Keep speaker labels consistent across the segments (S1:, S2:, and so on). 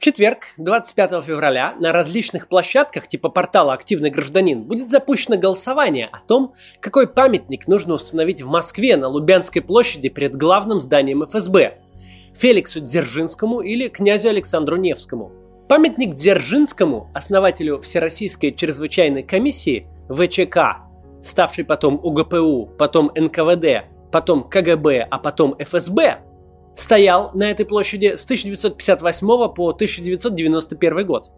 S1: В четверг, 25 февраля, на различных площадках типа портала «Активный гражданин» будет запущено голосование о том, какой памятник нужно установить в Москве на Лубянской площади перед главным зданием ФСБ – Феликсу Дзержинскому или князю Александру Невскому. Памятник Дзержинскому, основателю Всероссийской чрезвычайной комиссии ВЧК, ставшей потом УГПУ, потом НКВД, потом КГБ, а потом ФСБ – стоял на этой площади с 1958 по 1991 год.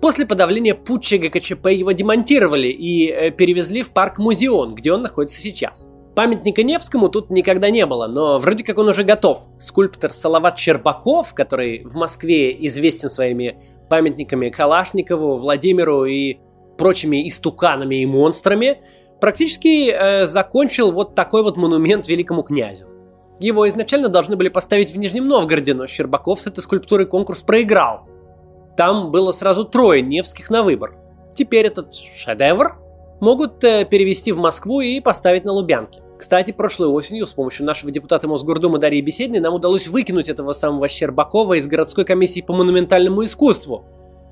S1: После подавления путча ГКЧП его демонтировали и э, перевезли в парк Музеон, где он находится сейчас. Памятника Невскому тут никогда не было, но вроде как он уже готов. Скульптор Салават Щербаков, который в Москве известен своими памятниками Калашникову, Владимиру и прочими истуканами и монстрами, практически э, закончил вот такой вот монумент великому князю. Его изначально должны были поставить в Нижнем Новгороде, но Щербаков с этой скульптурой конкурс проиграл. Там было сразу трое Невских на выбор. Теперь этот шедевр могут э, перевести в Москву и поставить на Лубянке. Кстати, прошлой осенью с помощью нашего депутата Мосгордумы Дарьи Беседной нам удалось выкинуть этого самого Щербакова из городской комиссии по монументальному искусству.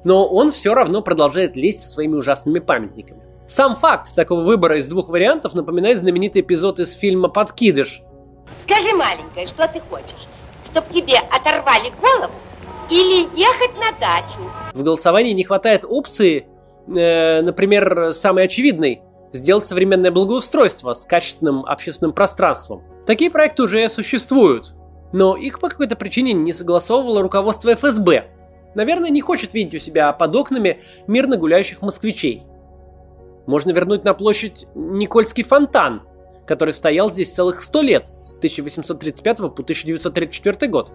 S1: Но он все равно продолжает лезть со своими ужасными памятниками. Сам факт такого выбора из двух вариантов напоминает знаменитый эпизод из фильма «Подкидыш»,
S2: Скажи, маленькая, что ты хочешь? Чтоб тебе оторвали голову или ехать на дачу?
S1: В голосовании не хватает опции, э, например, самой очевидной – сделать современное благоустройство с качественным общественным пространством. Такие проекты уже существуют, но их по какой-то причине не согласовывало руководство ФСБ. Наверное, не хочет видеть у себя под окнами мирно гуляющих москвичей. Можно вернуть на площадь Никольский фонтан – который стоял здесь целых 100 лет, с 1835 по 1934 год.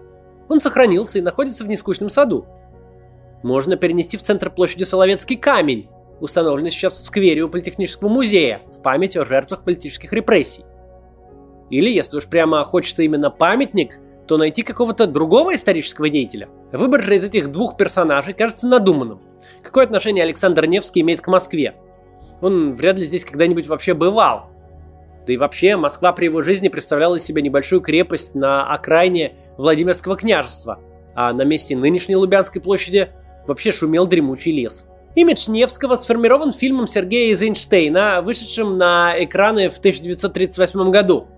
S1: Он сохранился и находится в нескучном саду. Можно перенести в центр площади Соловецкий камень, установленный сейчас в сквере у Политехнического музея, в память о жертвах политических репрессий. Или, если уж прямо хочется именно памятник, то найти какого-то другого исторического деятеля. Выбор же из этих двух персонажей кажется надуманным. Какое отношение Александр Невский имеет к Москве? Он вряд ли здесь когда-нибудь вообще бывал. Да и вообще, Москва при его жизни представляла из себя небольшую крепость на окраине Владимирского княжества, а на месте нынешней Лубянской площади вообще шумел дремучий лес. Имидж Невского сформирован фильмом Сергея Эйзенштейна, вышедшим на экраны в 1938 году,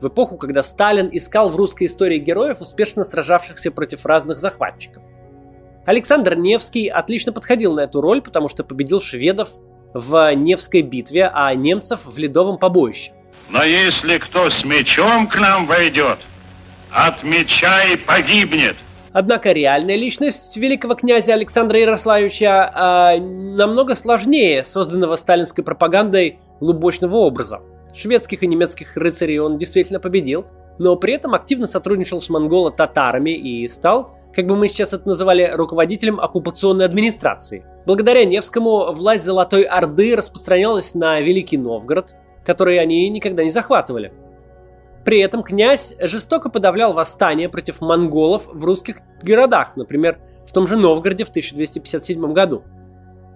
S1: в эпоху, когда Сталин искал в русской истории героев, успешно сражавшихся против разных захватчиков. Александр Невский отлично подходил на эту роль, потому что победил шведов в Невской битве, а немцев в Ледовом побоище.
S3: Но если кто с мечом к нам войдет, от меча и погибнет.
S1: Однако реальная личность великого князя Александра Ярославича э, намного сложнее созданного сталинской пропагандой лубочного образа. Шведских и немецких рыцарей он действительно победил, но при этом активно сотрудничал с монголо-татарами и стал, как бы мы сейчас это называли, руководителем оккупационной администрации. Благодаря Невскому власть Золотой Орды распространялась на Великий Новгород, которые они никогда не захватывали. При этом князь жестоко подавлял восстания против монголов в русских городах, например, в том же Новгороде в 1257 году.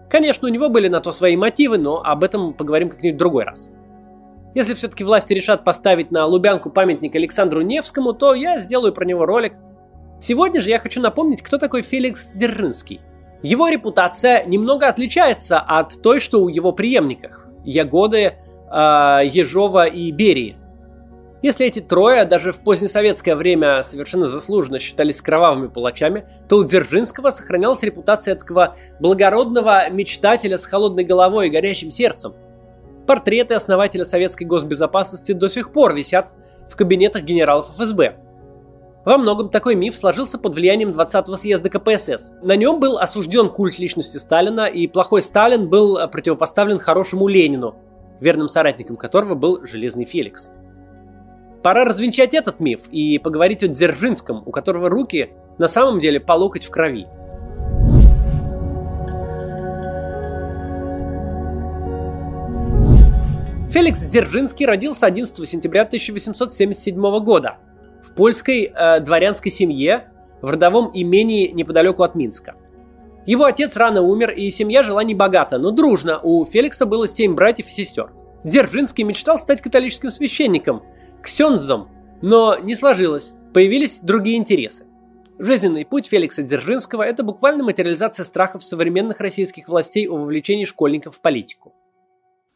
S1: Конечно, у него были на то свои мотивы, но об этом поговорим как-нибудь в другой раз. Если все-таки власти решат поставить на Лубянку памятник Александру Невскому, то я сделаю про него ролик. Сегодня же я хочу напомнить, кто такой Феликс Дзержинский. Его репутация немного отличается от той, что у его преемников. Ягоды Ежова и Берии. Если эти трое даже в позднесоветское время совершенно заслуженно считались кровавыми палачами, то у Дзержинского сохранялась репутация такого благородного мечтателя с холодной головой и горящим сердцем. Портреты основателя советской госбезопасности до сих пор висят в кабинетах генералов ФСБ. Во многом такой миф сложился под влиянием 20-го съезда КПСС. На нем был осужден культ личности Сталина, и плохой Сталин был противопоставлен хорошему Ленину, верным соратником которого был Железный Феликс. Пора развенчать этот миф и поговорить о Дзержинском, у которого руки на самом деле по локоть в крови. Феликс Дзержинский родился 11 сентября 1877 года в польской э, дворянской семье в родовом имении неподалеку от Минска – его отец рано умер, и семья жила небогато, но дружно. У Феликса было семь братьев и сестер. Дзержинский мечтал стать католическим священником, ксензом, но не сложилось. Появились другие интересы. Жизненный путь Феликса Дзержинского – это буквально материализация страхов современных российских властей о вовлечении школьников в политику.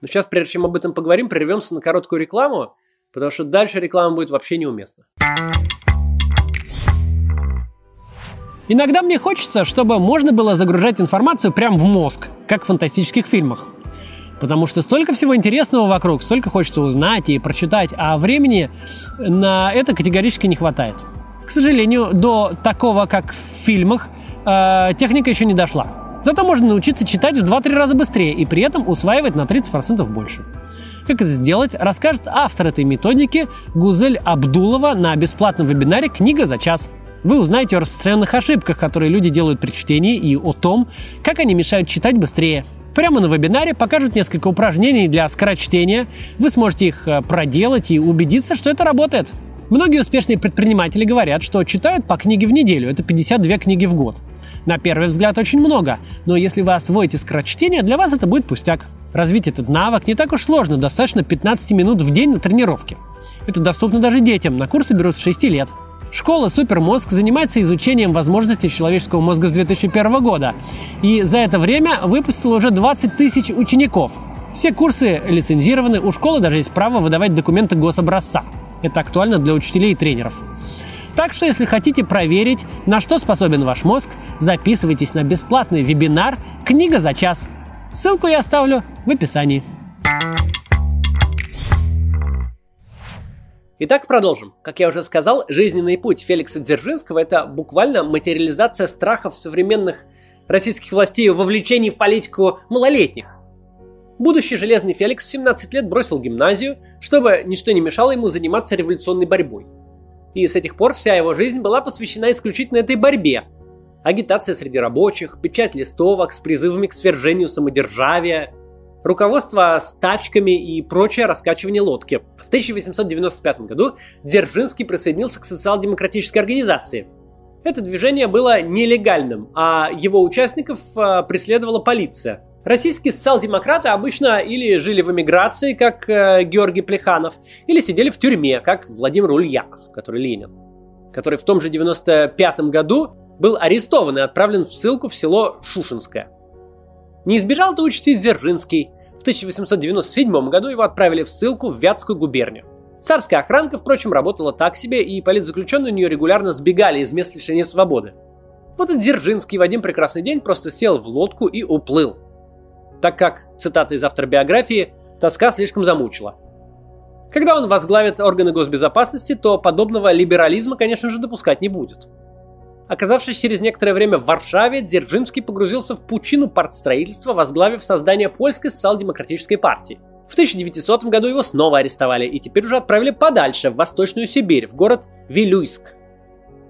S1: Но сейчас, прежде чем об этом поговорим, прервемся на короткую рекламу, потому что дальше реклама будет вообще неуместна. Иногда мне хочется, чтобы можно было загружать информацию прямо в мозг, как в фантастических фильмах. Потому что столько всего интересного вокруг, столько хочется узнать и прочитать, а времени на это категорически не хватает. К сожалению, до такого, как в фильмах, э, техника еще не дошла. Зато можно научиться читать в 2-3 раза быстрее и при этом усваивать на 30% больше. Как это сделать, расскажет автор этой методики Гузель Абдулова на бесплатном вебинаре «Книга за час». Вы узнаете о распространенных ошибках, которые люди делают при чтении, и о том, как они мешают читать быстрее. Прямо на вебинаре покажут несколько упражнений для скорочтения. Вы сможете их э, проделать и убедиться, что это работает. Многие успешные предприниматели говорят, что читают по книге в неделю. Это 52 книги в год. На первый взгляд очень много, но если вы освоите скорочтение, для вас это будет пустяк. Развить этот навык не так уж сложно, достаточно 15 минут в день на тренировке. Это доступно даже детям, на курсы берут с 6 лет. Школа «Супермозг» занимается изучением возможностей человеческого мозга с 2001 года. И за это время выпустила уже 20 тысяч учеников. Все курсы лицензированы, у школы даже есть право выдавать документы гособразца. Это актуально для учителей и тренеров. Так что, если хотите проверить, на что способен ваш мозг, записывайтесь на бесплатный вебинар «Книга за час». Ссылку я оставлю в описании. Итак, продолжим. Как я уже сказал, жизненный путь Феликса Дзержинского – это буквально материализация страхов современных российских властей о вовлечении в политику малолетних. Будущий Железный Феликс в 17 лет бросил гимназию, чтобы ничто не мешало ему заниматься революционной борьбой. И с этих пор вся его жизнь была посвящена исключительно этой борьбе. Агитация среди рабочих, печать листовок с призывами к свержению самодержавия, руководство стачками и прочее раскачивание лодки. В 1895 году Дзержинский присоединился к социал-демократической организации. Это движение было нелегальным, а его участников а, преследовала полиция – Российские социал-демократы обычно или жили в эмиграции, как э, Георгий Плеханов, или сидели в тюрьме, как Владимир Ульянов, который Ленин, который в том же 95 году был арестован и отправлен в ссылку в село Шушинское. Не избежал-то участи Дзержинский. В 1897 году его отправили в ссылку в Вятскую губернию. Царская охранка, впрочем, работала так себе, и политзаключенные у нее регулярно сбегали из мест лишения свободы. Вот и Дзержинский в один прекрасный день просто сел в лодку и уплыл – так как, цитата из автобиографии, тоска слишком замучила. Когда он возглавит органы госбезопасности, то подобного либерализма, конечно же, допускать не будет. Оказавшись через некоторое время в Варшаве, Дзержинский погрузился в пучину партстроительства, возглавив создание польской социал-демократической партии. В 1900 году его снова арестовали и теперь уже отправили подальше, в Восточную Сибирь, в город Вилюйск,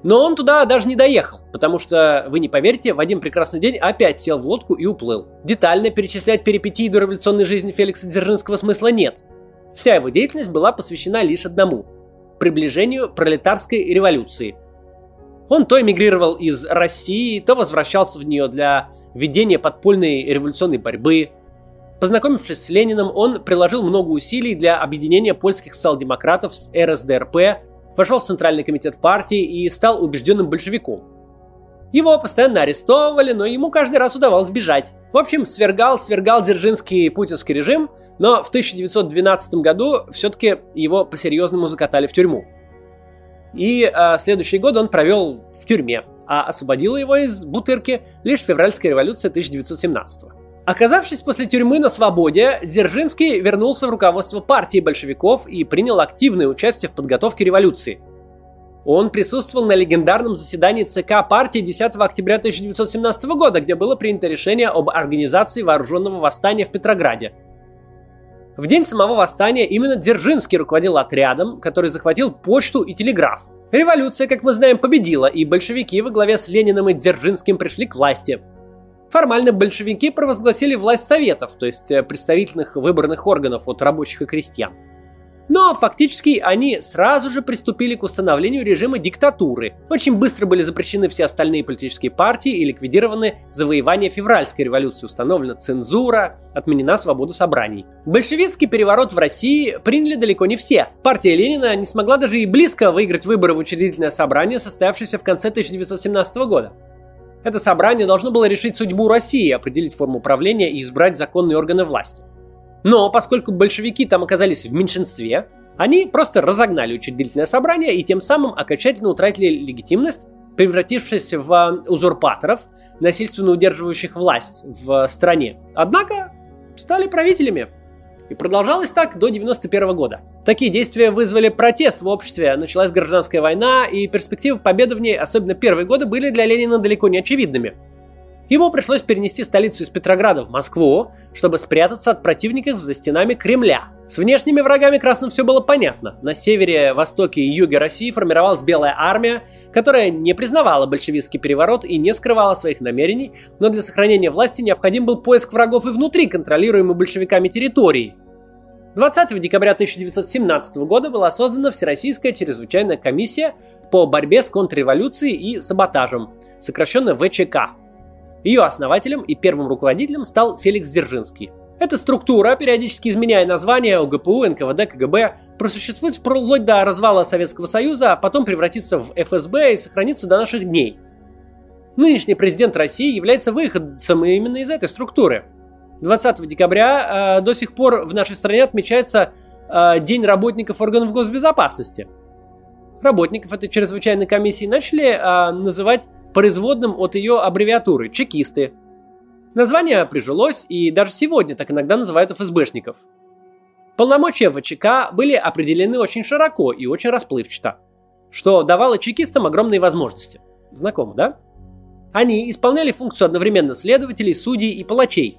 S1: но он туда даже не доехал, потому что, вы не поверите, в один прекрасный день опять сел в лодку и уплыл. Детально перечислять перипетии до революционной жизни Феликса Дзержинского смысла нет. Вся его деятельность была посвящена лишь одному – приближению пролетарской революции. Он то эмигрировал из России, то возвращался в нее для ведения подпольной революционной борьбы. Познакомившись с Лениным, он приложил много усилий для объединения польских социал-демократов с РСДРП вошел в Центральный комитет партии и стал убежденным большевиком. Его постоянно арестовывали, но ему каждый раз удавалось бежать. В общем, свергал, свергал Дзержинский путинский режим, но в 1912 году все-таки его по-серьезному закатали в тюрьму. И э, следующий год он провел в тюрьме, а освободила его из бутырки лишь февральская революция 1917 года. Оказавшись после тюрьмы на свободе, Дзержинский вернулся в руководство партии большевиков и принял активное участие в подготовке революции. Он присутствовал на легендарном заседании ЦК партии 10 октября 1917 года, где было принято решение об организации вооруженного восстания в Петрограде. В день самого восстания именно Дзержинский руководил отрядом, который захватил почту и телеграф. Революция, как мы знаем, победила, и большевики во главе с Лениным и Дзержинским пришли к власти – Формально большевики провозгласили власть советов, то есть э, представительных выборных органов от рабочих и крестьян. Но фактически они сразу же приступили к установлению режима диктатуры. Очень быстро были запрещены все остальные политические партии и ликвидированы завоевания февральской революции, установлена цензура, отменена свобода собраний. Большевистский переворот в России приняли далеко не все. Партия Ленина не смогла даже и близко выиграть выборы в учредительное собрание, состоявшееся в конце 1917 года. Это собрание должно было решить судьбу России, определить форму управления и избрать законные органы власти. Но поскольку большевики там оказались в меньшинстве, они просто разогнали учредительное собрание и тем самым окончательно утратили легитимность, превратившись в а, узурпаторов, насильственно удерживающих власть в стране. Однако стали правителями. И продолжалось так до 91 года. Такие действия вызвали протест в обществе, началась гражданская война, и перспективы победы в ней, особенно первые годы, были для Ленина далеко не очевидными – Ему пришлось перенести столицу из Петрограда в Москву, чтобы спрятаться от противников за стенами Кремля. С внешними врагами красным все было понятно. На севере, востоке и юге России формировалась Белая армия, которая не признавала большевистский переворот и не скрывала своих намерений, но для сохранения власти необходим был поиск врагов и внутри контролируемой большевиками территории. 20 декабря 1917 года была создана Всероссийская чрезвычайная комиссия по борьбе с контрреволюцией и саботажем, сокращенно ВЧК. Ее основателем и первым руководителем стал Феликс Дзержинский. Эта структура, периодически изменяя названия ОГПУ, НКВД, КГБ, просуществует вплоть до развала Советского Союза, а потом превратится в ФСБ и сохранится до наших дней. Нынешний президент России является выходцем именно из этой структуры. 20 декабря э, до сих пор в нашей стране отмечается э, День работников органов госбезопасности. Работников этой чрезвычайной комиссии начали э, называть производным от ее аббревиатуры – чекисты. Название прижилось, и даже сегодня так иногда называют ФСБшников. Полномочия ВЧК были определены очень широко и очень расплывчато, что давало чекистам огромные возможности. Знакомо, да? Они исполняли функцию одновременно следователей, судей и палачей.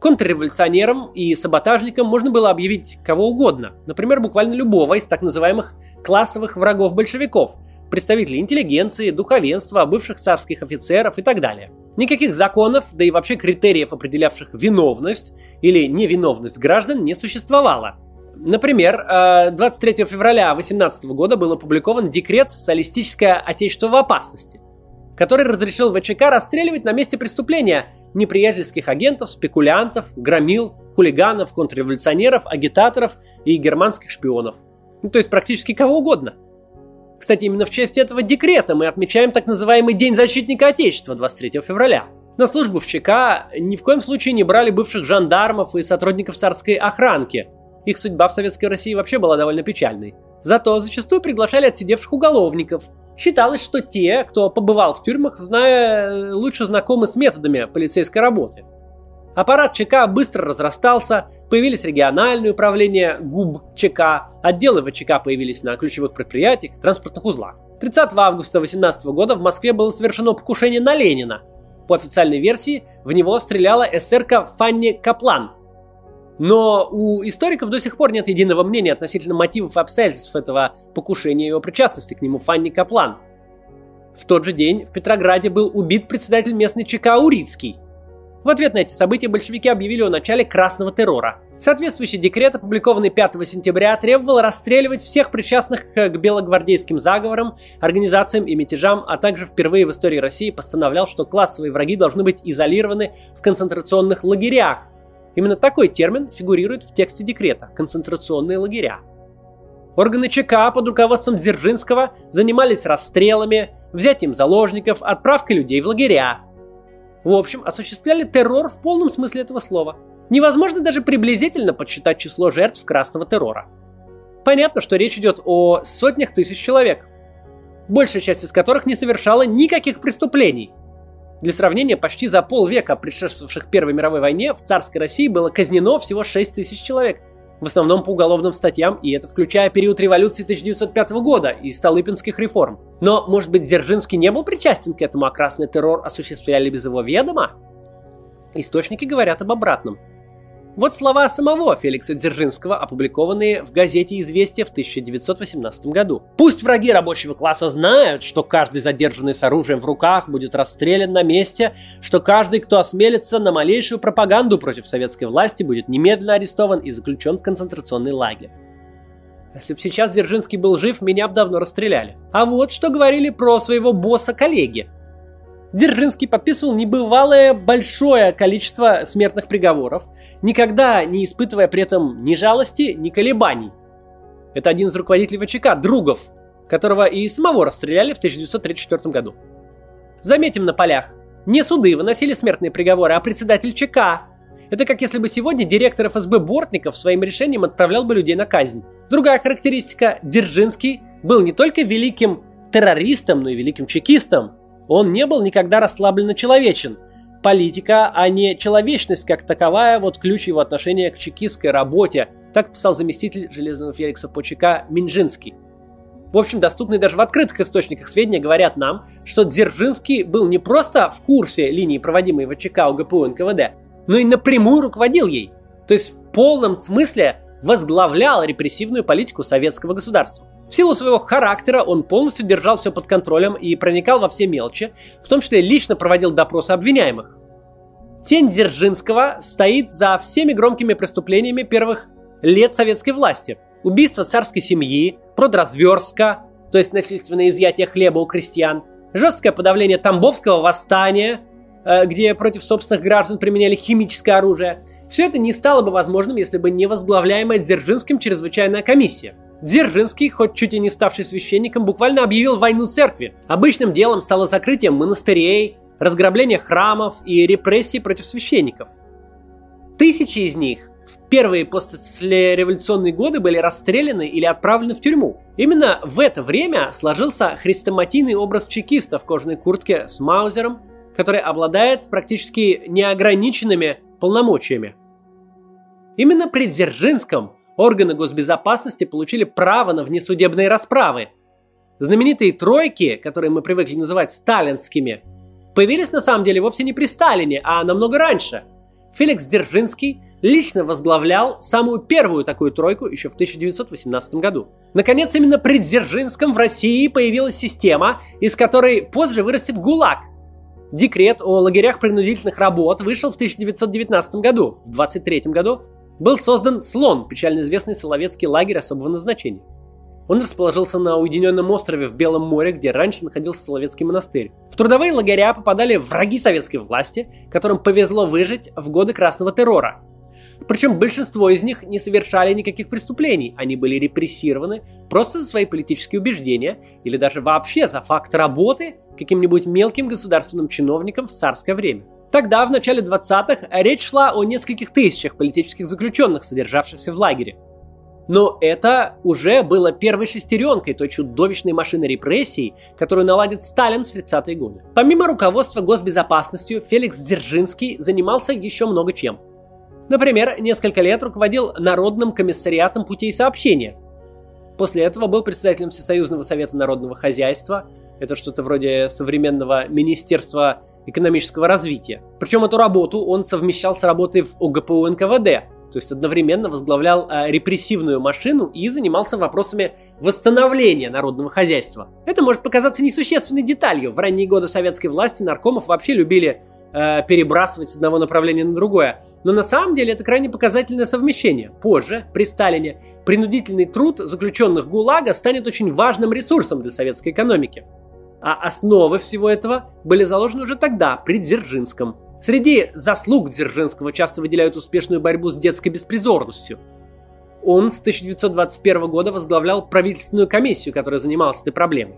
S1: Контрреволюционерам и саботажникам можно было объявить кого угодно, например, буквально любого из так называемых классовых врагов большевиков – представителей интеллигенции, духовенства, бывших царских офицеров и так далее. Никаких законов, да и вообще критериев, определявших виновность или невиновность граждан, не существовало. Например, 23 э, февраля 2018 года был опубликован декрет «Социалистическое отечество в опасности», который разрешил ВЧК расстреливать на месте преступления неприятельских агентов, спекулянтов, громил, хулиганов, контрреволюционеров, агитаторов и германских шпионов. Ну, то есть практически кого угодно – кстати, именно в честь этого декрета мы отмечаем так называемый День защитника Отечества 23 февраля. На службу в ЧК ни в коем случае не брали бывших жандармов и сотрудников царской охранки. Их судьба в Советской России вообще была довольно печальной. Зато зачастую приглашали отсидевших уголовников. Считалось, что те, кто побывал в тюрьмах, зная, лучше знакомы с методами полицейской работы. Аппарат ЧК быстро разрастался, появились региональные управления ГУБ ЧК, отделы ВЧК появились на ключевых предприятиях, транспортных узлах. 30 августа 2018 года в Москве было совершено покушение на Ленина. По официальной версии, в него стреляла эсерка Фанни Каплан. Но у историков до сих пор нет единого мнения относительно мотивов и обстоятельств этого покушения и его причастности к нему Фанни Каплан. В тот же день в Петрограде был убит председатель местной ЧК Урицкий – в ответ на эти события большевики объявили о начале красного террора. Соответствующий декрет, опубликованный 5 сентября, требовал расстреливать всех причастных к белогвардейским заговорам, организациям и мятежам, а также впервые в истории России постановлял, что классовые враги должны быть изолированы в концентрационных лагерях. Именно такой термин фигурирует в тексте декрета – концентрационные лагеря. Органы ЧК под руководством Дзержинского занимались расстрелами, взятием заложников, отправкой людей в лагеря – в общем, осуществляли террор в полном смысле этого слова. Невозможно даже приблизительно подсчитать число жертв красного террора. Понятно, что речь идет о сотнях тысяч человек, большая часть из которых не совершала никаких преступлений. Для сравнения, почти за полвека предшествовавших Первой мировой войне в царской России было казнено всего 6 тысяч человек, в основном по уголовным статьям, и это включая период революции 1905 года и Столыпинских реформ. Но, может быть, Дзержинский не был причастен к этому, а красный террор осуществляли без его ведома? Источники говорят об обратном. Вот слова самого Феликса Дзержинского, опубликованные в газете «Известия» в 1918 году. «Пусть враги рабочего класса знают, что каждый задержанный с оружием в руках будет расстрелян на месте, что каждый, кто осмелится на малейшую пропаганду против советской власти, будет немедленно арестован и заключен в концентрационный лагерь. Если бы сейчас Дзержинский был жив, меня бы давно расстреляли. А вот что говорили про своего босса-коллеги. Дзержинский подписывал небывалое большое количество смертных приговоров, никогда не испытывая при этом ни жалости, ни колебаний. Это один из руководителей ВЧК, Другов, которого и самого расстреляли в 1934 году. Заметим на полях, не суды выносили смертные приговоры, а председатель ЧК. Это как если бы сегодня директор ФСБ Бортников своим решением отправлял бы людей на казнь. Другая характеристика – Дзержинский был не только великим террористом, но и великим чекистом. Он не был никогда расслабленно человечен. Политика, а не человечность как таковая, вот ключ его отношения к чекистской работе, так писал заместитель Железного Феликса Почека Минжинский. В общем, доступные даже в открытых источниках сведения говорят нам, что Дзержинский был не просто в курсе линии, проводимой в ЧК УГПУ НКВД, но и напрямую руководил ей. То есть в полном смысле возглавлял репрессивную политику советского государства. В силу своего характера он полностью держал все под контролем и проникал во все мелочи, в том числе лично проводил допросы обвиняемых. Тень Дзержинского стоит за всеми громкими преступлениями первых лет советской власти. Убийство царской семьи, продразверстка, то есть насильственное изъятие хлеба у крестьян, жесткое подавление Тамбовского восстания, э, где против собственных граждан применяли химическое оружие – все это не стало бы возможным, если бы не возглавляемая Дзержинским чрезвычайная комиссия. Дзержинский, хоть чуть и не ставший священником, буквально объявил войну церкви. Обычным делом стало закрытие монастырей, разграбление храмов и репрессии против священников. Тысячи из них в первые послереволюционные годы были расстреляны или отправлены в тюрьму. Именно в это время сложился хрестоматийный образ чекиста в кожаной куртке с маузером, который обладает практически неограниченными полномочиями. Именно при Дзержинском органы госбезопасности получили право на внесудебные расправы. Знаменитые тройки, которые мы привыкли называть сталинскими, появились на самом деле вовсе не при Сталине, а намного раньше. Феликс Дзержинский лично возглавлял самую первую такую тройку еще в 1918 году. Наконец, именно при Дзержинском в России появилась система, из которой позже вырастет ГУЛАГ – Декрет о лагерях принудительных работ вышел в 1919 году. В 1923 году был создан «Слон», печально известный Соловецкий лагерь особого назначения. Он расположился на уединенном острове в Белом море, где раньше находился Соловецкий монастырь. В трудовые лагеря попадали враги советской власти, которым повезло выжить в годы красного террора. Причем большинство из них не совершали никаких преступлений, они были репрессированы просто за свои политические убеждения или даже вообще за факт работы каким-нибудь мелким государственным чиновником в царское время. Тогда, в начале 20-х, речь шла о нескольких тысячах политических заключенных, содержавшихся в лагере. Но это уже было первой шестеренкой той чудовищной машины репрессий, которую наладит Сталин в 30-е годы. Помимо руководства госбезопасностью, Феликс Дзержинский занимался еще много чем – Например, несколько лет руководил Народным комиссариатом путей сообщения. После этого был председателем Всесоюзного совета народного хозяйства. Это что-то вроде современного Министерства экономического развития. Причем эту работу он совмещал с работой в ОГПУ НКВД, то есть одновременно возглавлял э, репрессивную машину и занимался вопросами восстановления народного хозяйства. Это может показаться несущественной деталью. В ранние годы советской власти наркомов вообще любили э, перебрасывать с одного направления на другое. Но на самом деле это крайне показательное совмещение. Позже, при Сталине, принудительный труд заключенных ГУЛАГа станет очень важным ресурсом для советской экономики. А основы всего этого были заложены уже тогда, при Дзержинском. Среди заслуг Дзержинского часто выделяют успешную борьбу с детской беспризорностью. Он с 1921 года возглавлял правительственную комиссию, которая занималась этой проблемой.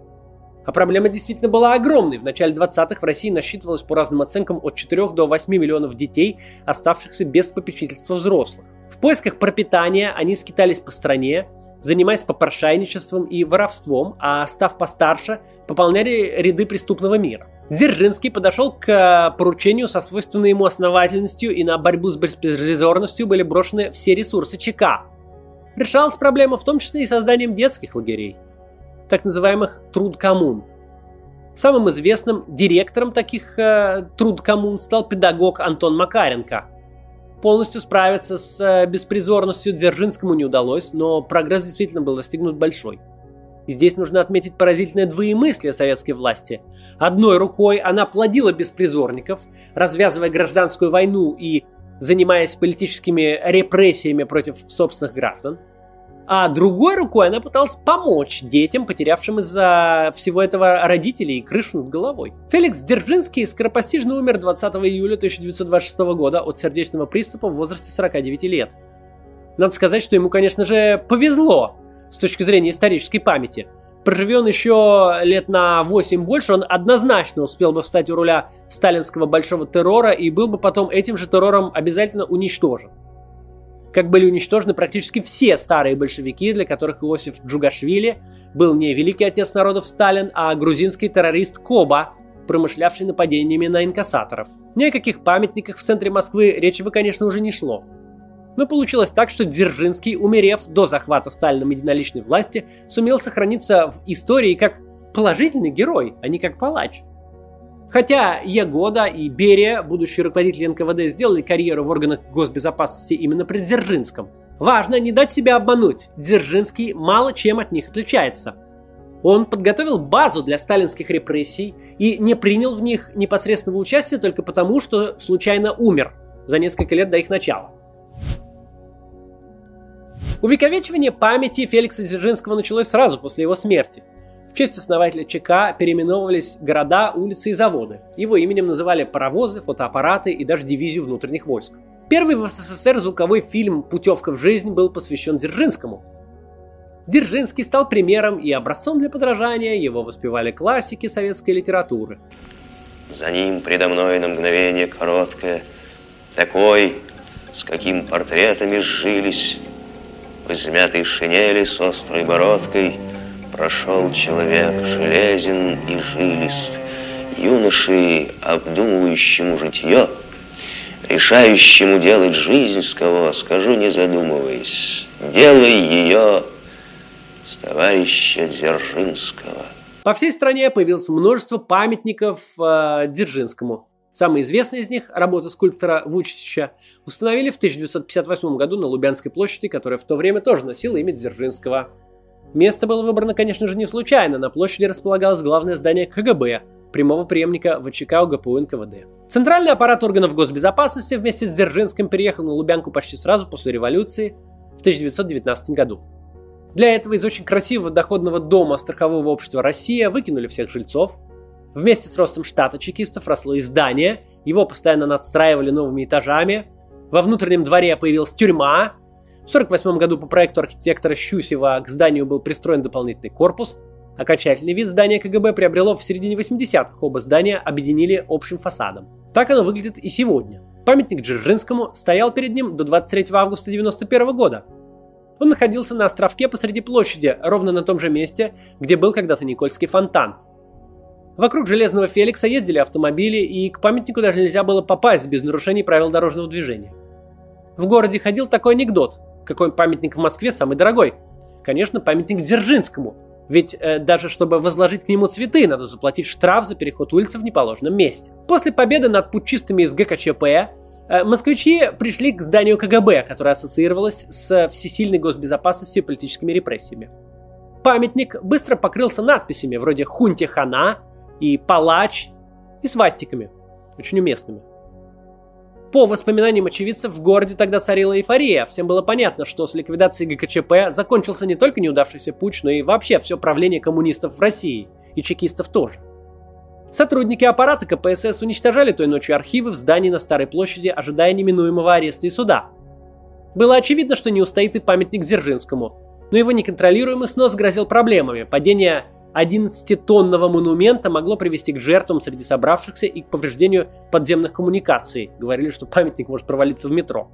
S1: А проблема действительно была огромной. В начале 20-х в России насчитывалось по разным оценкам от 4 до 8 миллионов детей, оставшихся без попечительства взрослых. В поисках пропитания они скитались по стране, занимаясь попрошайничеством и воровством, а став постарше, пополняли ряды преступного мира. Дзержинский подошел к поручению со свойственной ему основательностью и на борьбу с беспризорностью были брошены все ресурсы ЧК. Решалась проблема в том числе и созданием детских лагерей – так называемых труд-коммун. Самым известным директором таких э, труд-коммун стал педагог Антон Макаренко. Полностью справиться с э, беспризорностью Дзержинскому не удалось, но прогресс действительно был достигнут большой. Здесь нужно отметить поразительное двоемыслие советской власти. Одной рукой она плодила беспризорников, развязывая гражданскую войну и занимаясь политическими репрессиями против собственных граждан – а другой рукой она пыталась помочь детям, потерявшим из-за всего этого родителей и крышу над головой. Феликс Дзержинский скоропостижно умер 20 июля 1926 года от сердечного приступа в возрасте 49 лет. Надо сказать, что ему, конечно же, повезло с точки зрения исторической памяти. Проживе он еще лет на 8 больше, он однозначно успел бы встать у руля сталинского большого террора и был бы потом этим же террором обязательно уничтожен как были уничтожены практически все старые большевики, для которых Иосиф Джугашвили был не великий отец народов Сталин, а грузинский террорист Коба, промышлявший нападениями на инкассаторов. Ни о каких памятниках в центре Москвы речи бы, конечно, уже не шло. Но получилось так, что Дзержинский, умерев до захвата Сталином единоличной власти, сумел сохраниться в истории как положительный герой, а не как палач. Хотя Ягода и Берия, будущие руководители НКВД, сделали карьеру в органах госбезопасности именно при Дзержинском. Важно не дать себя обмануть. Дзержинский мало чем от них отличается. Он подготовил базу для сталинских репрессий и не принял в них непосредственного участия только потому, что случайно умер за несколько лет до их начала. Увековечивание памяти Феликса Дзержинского началось сразу после его смерти – в честь основателя ЧК переименовывались города, улицы и заводы. Его именем называли паровозы, фотоаппараты и даже дивизию внутренних войск. Первый в СССР звуковой фильм «Путевка в жизнь» был посвящен Дзержинскому. Дзержинский стал примером и образцом для подражания, его воспевали классики советской литературы.
S4: За ним предо мной на мгновение короткое, такой, с каким портретами сжились, в измятой шинели с острой бородкой – Прошел человек железен и жилист, юношей, обдумывающему житье, решающему делать жизнь с кого, скажу не задумываясь, делай ее с товарища Дзержинского.
S1: По всей стране появилось множество памятников э, Дзержинскому. Самый известный из них, работа скульптора Вучича, установили в 1958 году на Лубянской площади, которая в то время тоже носила имя Дзержинского. Место было выбрано, конечно же, не случайно. На площади располагалось главное здание КГБ, прямого преемника ВЧК УГПУ НКВД. Центральный аппарат органов госбезопасности вместе с Дзержинским переехал на Лубянку почти сразу после революции в 1919 году. Для этого из очень красивого доходного дома страхового общества «Россия» выкинули всех жильцов. Вместе с ростом штата чекистов росло и здание, его постоянно надстраивали новыми этажами. Во внутреннем дворе появилась тюрьма, в 1948 году по проекту архитектора Щусева к зданию был пристроен дополнительный корпус. Окончательный вид здания КГБ приобрело в середине 80-х. Оба здания объединили общим фасадом. Так оно выглядит и сегодня. Памятник Дзержинскому стоял перед ним до 23 августа 1991 года. Он находился на островке посреди площади, ровно на том же месте, где был когда-то Никольский фонтан. Вокруг Железного Феликса ездили автомобили, и к памятнику даже нельзя было попасть без нарушений правил дорожного движения. В городе ходил такой анекдот. Какой памятник в Москве самый дорогой? Конечно, памятник Дзержинскому. Ведь э, даже чтобы возложить к нему цветы, надо заплатить штраф за переход улицы в неположенном месте. После победы над путчистами из ГКЧП э, москвичи пришли к зданию КГБ, которое ассоциировалось с всесильной госбезопасностью и политическими репрессиями. Памятник быстро покрылся надписями вроде «Хунте Хана» и «Палач» и свастиками, очень уместными. По воспоминаниям очевидцев, в городе тогда царила эйфория. Всем было понятно, что с ликвидацией ГКЧП закончился не только неудавшийся путь, но и вообще все правление коммунистов в России. И чекистов тоже. Сотрудники аппарата КПСС уничтожали той ночью архивы в здании на Старой площади, ожидая неминуемого ареста и суда. Было очевидно, что не устоит и памятник Дзержинскому, но его неконтролируемый снос грозил проблемами. Падение 11-тонного монумента могло привести к жертвам среди собравшихся и к повреждению подземных коммуникаций. Говорили, что памятник может провалиться в метро.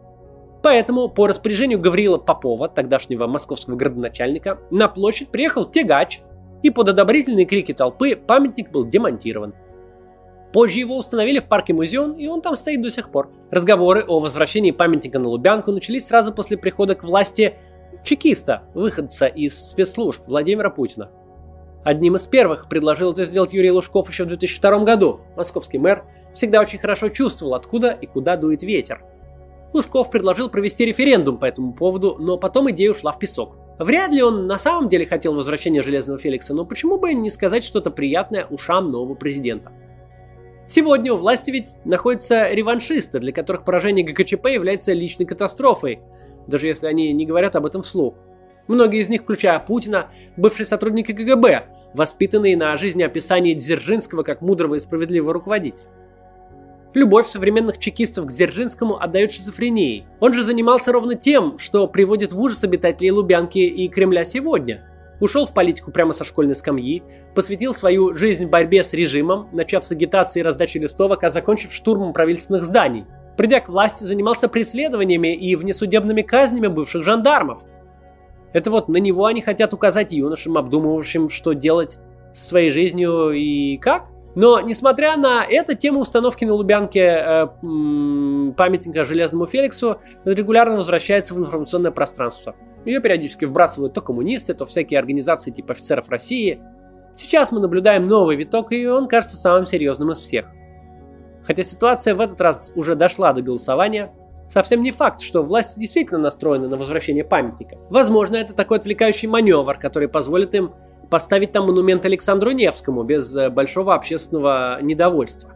S1: Поэтому по распоряжению Гавриила Попова, тогдашнего московского градоначальника, на площадь приехал тягач, и под одобрительные крики толпы памятник был демонтирован. Позже его установили в парке музеон, и он там стоит до сих пор. Разговоры о возвращении памятника на Лубянку начались сразу после прихода к власти чекиста, выходца из спецслужб Владимира Путина. Одним из первых предложил это сделать Юрий Лужков еще в 2002 году. Московский мэр всегда очень хорошо чувствовал, откуда и куда дует ветер. Лужков предложил провести референдум по этому поводу, но потом идея ушла в песок. Вряд ли он на самом деле хотел возвращения Железного Феликса, но почему бы не сказать что-то приятное ушам нового президента? Сегодня у власти ведь находятся реваншисты, для которых поражение ГКЧП является личной катастрофой, даже если они не говорят об этом вслух. Многие из них, включая Путина, бывшие сотрудники КГБ, воспитанные на жизнеописании Дзержинского как мудрого и справедливого руководителя. Любовь современных чекистов к Дзержинскому отдает шизофренией. Он же занимался ровно тем, что приводит в ужас обитателей Лубянки и Кремля сегодня. Ушел в политику прямо со школьной скамьи, посвятил свою жизнь борьбе с режимом, начав с агитации и раздачи листовок, а закончив штурмом правительственных зданий. Придя к власти, занимался преследованиями и внесудебными казнями бывших жандармов. Это вот на него они хотят указать юношам, обдумывавшим, что делать со своей жизнью и как – но, несмотря на это, тема установки на Лубянке э, памятника Железному Феликсу регулярно возвращается в информационное пространство. Ее периодически вбрасывают то коммунисты, то всякие организации типа офицеров России. Сейчас мы наблюдаем новый виток, и он кажется самым серьезным из всех. Хотя ситуация в этот раз уже дошла до голосования, совсем не факт, что власти действительно настроены на возвращение памятника. Возможно, это такой отвлекающий маневр, который позволит им поставить там монумент Александру Невскому без э, большого общественного недовольства.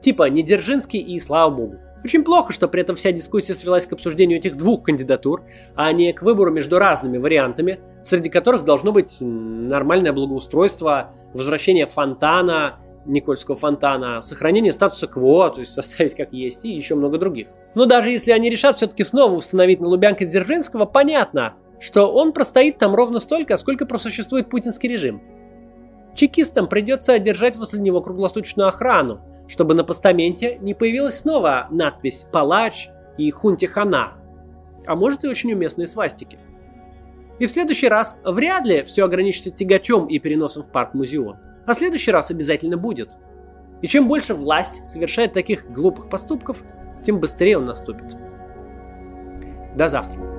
S1: Типа не Дзержинский и слава богу. Очень плохо, что при этом вся дискуссия свелась к обсуждению этих двух кандидатур, а не к выбору между разными вариантами, среди которых должно быть нормальное благоустройство, возвращение фонтана, Никольского фонтана, сохранение статуса КВО, то есть оставить как есть, и еще много других. Но даже если они решат все-таки снова установить на Лубянке Дзержинского, понятно, что он простоит там ровно столько, сколько просуществует путинский режим. Чекистам придется одержать возле него круглосуточную охрану, чтобы на постаменте не появилась снова надпись «Палач» и «Хунти Хана», а может и очень уместные свастики. И в следующий раз вряд ли все ограничится тягачом и переносом в парк-музеон, а следующий раз обязательно будет. И чем больше власть совершает таких глупых поступков, тем быстрее он наступит. До завтра.